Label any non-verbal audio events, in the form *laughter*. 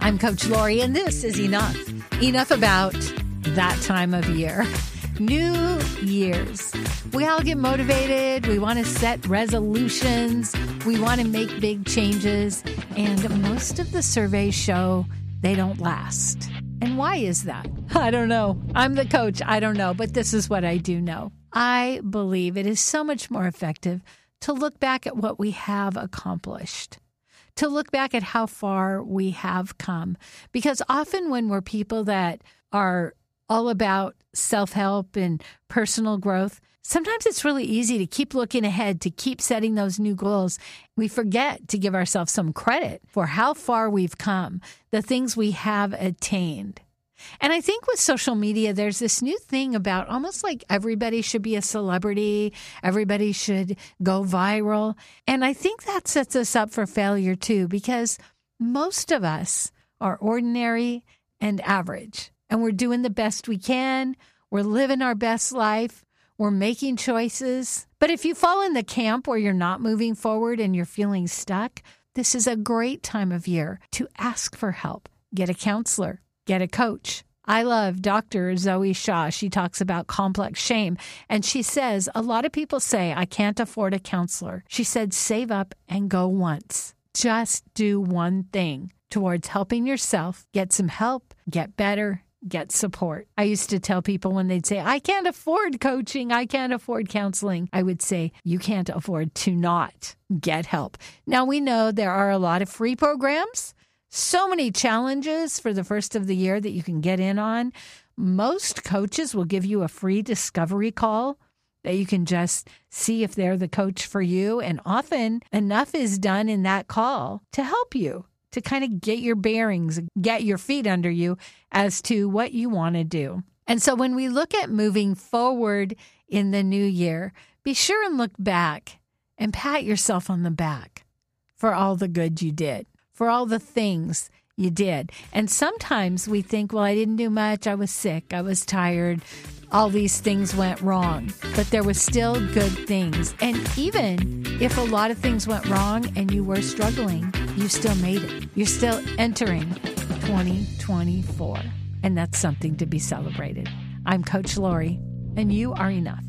I'm Coach Lori, and this is Enough. Enough about that time of year. *laughs* New Year's. We all get motivated. We want to set resolutions. We want to make big changes. And most of the surveys show they don't last. And why is that? *laughs* I don't know. I'm the coach. I don't know. But this is what I do know. I believe it is so much more effective to look back at what we have accomplished to look back at how far we have come. Because often when we're people that are all about self help and personal growth, sometimes it's really easy to keep looking ahead, to keep setting those new goals. We forget to give ourselves some credit for how far we've come, the things we have attained. And I think with social media, there's this new thing about almost like everybody should be a celebrity, everybody should go viral. And I think that sets us up for failure too, because most of us are ordinary and average, and we're doing the best we can. We're living our best life. We're making choices. But if you fall in the camp where you're not moving forward and you're feeling stuck, this is a great time of year to ask for help. Get a counselor get a coach. I love Dr. Zoe Shaw. She talks about complex shame. And she says, a lot of people say, I can't afford a counselor. She said, save up and go once. Just do one thing towards helping yourself, get some help, get better, get support. I used to tell people when they'd say, I can't afford coaching, I can't afford counseling, I would say, you can't afford to not get help. Now we know there are a lot of free programs so many challenges for the first of the year that you can get in on. Most coaches will give you a free discovery call that you can just see if they're the coach for you. And often enough is done in that call to help you to kind of get your bearings, get your feet under you as to what you want to do. And so when we look at moving forward in the new year, be sure and look back and pat yourself on the back for all the good you did for all the things you did. And sometimes we think, well, I didn't do much. I was sick. I was tired. All these things went wrong. But there was still good things. And even if a lot of things went wrong and you were struggling, you still made it. You're still entering 2024. And that's something to be celebrated. I'm Coach Lori, and you are enough.